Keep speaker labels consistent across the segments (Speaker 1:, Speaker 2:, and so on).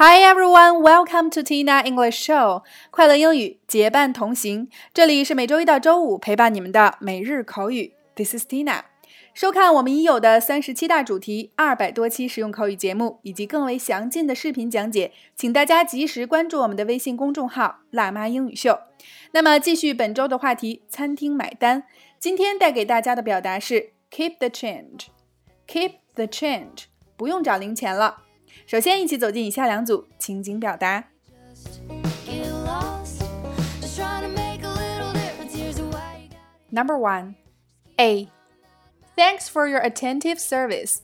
Speaker 1: Hi everyone, welcome to Tina English Show。快乐英语结伴同行，这里是每周一到周五陪伴你们的每日口语。This is Tina。收看我们已有的三十七大主题、二百多期实用口语节目以及更为详尽的视频讲解，请大家及时关注我们的微信公众号“辣妈英语秀”。那么，继续本周的话题，餐厅买单。今天带给大家的表达是 “keep the change”。Keep the change，不用找零钱了。首先，一起走进以下两组情景表达。Number one, A. Thanks for your attentive service.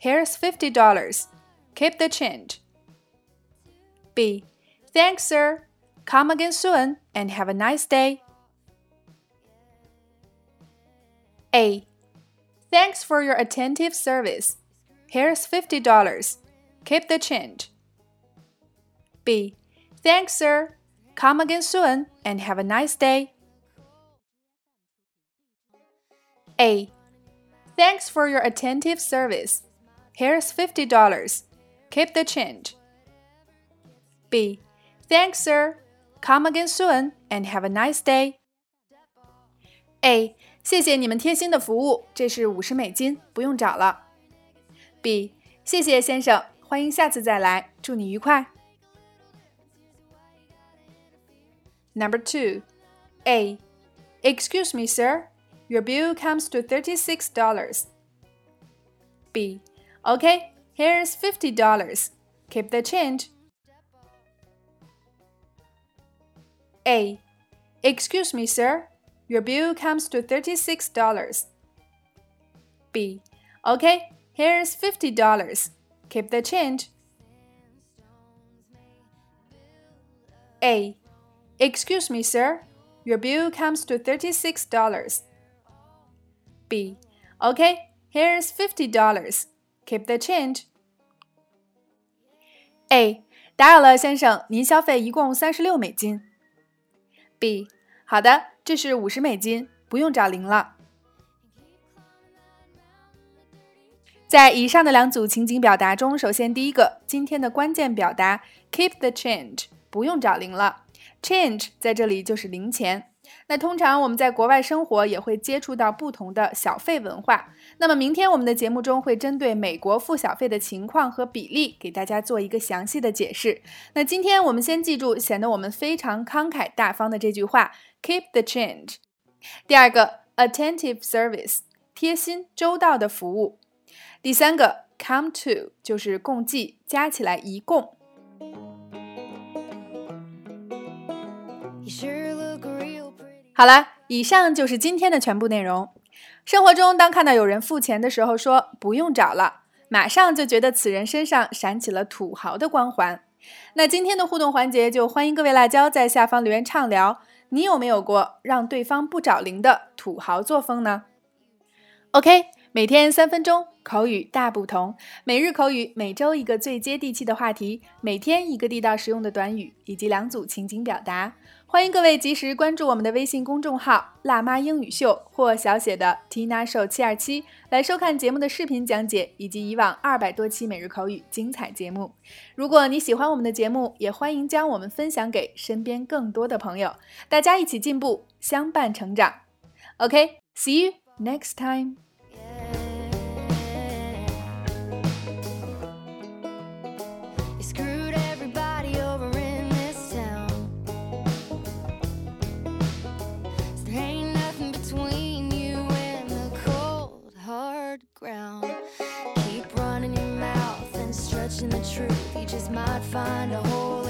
Speaker 1: Here's fifty dollars. Keep the change. B. Thanks, sir. Come again soon and have a nice day. A. Thanks for your attentive service. Here's fifty dollars. Keep the change. B. Thanks, sir. Come again soon and have a nice day. A. Thanks for your attentive service. Here's $50. Keep the change. B. Thanks, sir. Come again soon and have a nice day. A. 谢谢你们贴心的服务，这是五十美金，不用找了。B. 谢谢先生， 欢迎下次再来，祝你愉快。Number two, A. Excuse me, sir. Your bill comes to thirty-six dollars. B. Okay, here's fifty dollars. Keep the change. A. Excuse me, sir. Your bill comes to thirty-six dollars. B. Okay, here's fifty dollars. Keep the change. A. Excuse me, sir. Your bill comes to $36. B. Okay, here's $50. Keep the change. A. 打扰了，先生，您消费一共三十六美金。B. 好的，这是五十美金，不用找零了。 在以上的两组情景表达中，首先第一个，今天的关键表达 keep the change，不用找零了。change 在这里就是零钱。那通常我们在国外生活也会接触到不同的小费文化。那么明天我们的节目中会针对美国付小费的情况和比例给大家做一个详细的解释。那今天我们先记住显得我们非常慷慨大方的这句话 keep the change。第二个 attentive service，贴心周到的服务。第三个 come to 就是共计，加起来一共。好了，以上就是今天的全部内容。生活中，当看到有人付钱的时候说不用找了，马上就觉得此人身上闪起了土豪的光环。那今天的互动环节，就欢迎各位辣椒在下方留言畅聊，你有没有过让对方不找零的土豪作风呢？OK。每天三分钟，口语大不同。每日口语，每周一个最接地气的话题，每天一个地道实用的短语，以及两组情景表达。欢迎各位及时关注我们的微信公众号“辣妈英语秀”或小写的 “Tina Show 七二七”，来收看节目的视频讲解以及以往二百多期每日口语精彩节目。如果你喜欢我们的节目，也欢迎将我们分享给身边更多的朋友，大家一起进步，相伴成长。OK，see you next time。The truth. You just might find a hole.